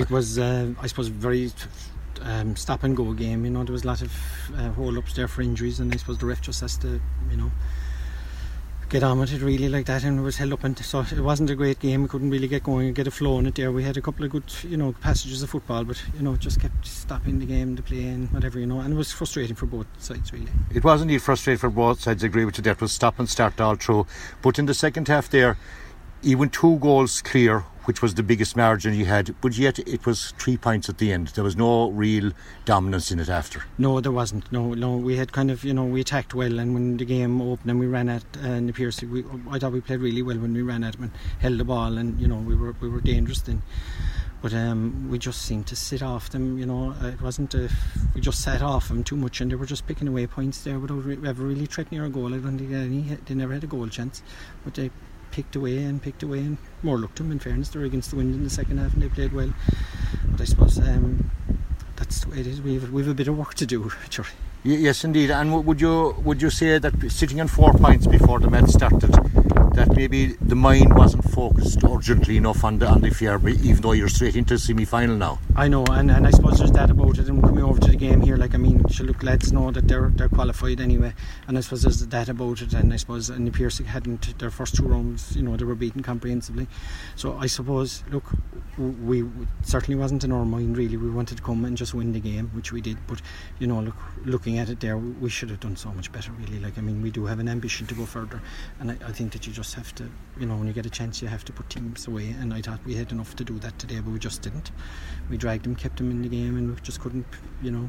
It was, uh, I suppose, very um, stop and go game. You know, there was a lot of uh, hold ups there for injuries, and I suppose the ref just has to, you know, get on with it really like that. And it was held up, and so it wasn't a great game. We couldn't really get going and get a flow in it there. We had a couple of good, you know, passages of football, but you know, just kept stopping the game, the play, and whatever, you know. And it was frustrating for both sides, really. It was indeed frustrating for both sides. I agree with you. That was stop and start all through. But in the second half, there, even two goals clear, which was the biggest margin you had. But yet, it was three points at the end. There was no real dominance in it after. No, there wasn't. No, no, we had kind of, you know, we attacked well, and when the game opened and we ran at uh, the Pierce, we, I thought we played really well when we ran at them and held the ball, and you know, we were we were dangerous then. But um, we just seemed to sit off them, you know. Uh, it wasn't we just sat off them too much, and they were just picking away points there without ever really threatening our goal. I don't think any, they never had a goal chance, but they picked away and picked away, and more looked to them. In fairness, they were against the wind in the second half, and they played well. But I suppose um, that's the way it is. We've we've a bit of work to do. Yes, indeed. And would you would you say that sitting on four points before the match started, that maybe the mind wasn't focused urgently enough on the on the but even though you're straight into semi final now? I know, and, and I suppose there's that about it. And coming over to the game here, mean, sure, look, lads know that they're they're qualified anyway, and I suppose there's that about it. And I suppose and the Pierce hadn't their first two rounds, you know, they were beaten comprehensively. So I suppose, look, we, we certainly wasn't in our mind really. We wanted to come and just win the game, which we did. But you know, look, looking at it there, we should have done so much better. Really, like I mean, we do have an ambition to go further, and I, I think that you just have to, you know, when you get a chance, you have to put teams away. And I thought we had enough to do that today, but we just didn't. We dragged them, kept them in the game, and we just couldn't, you know.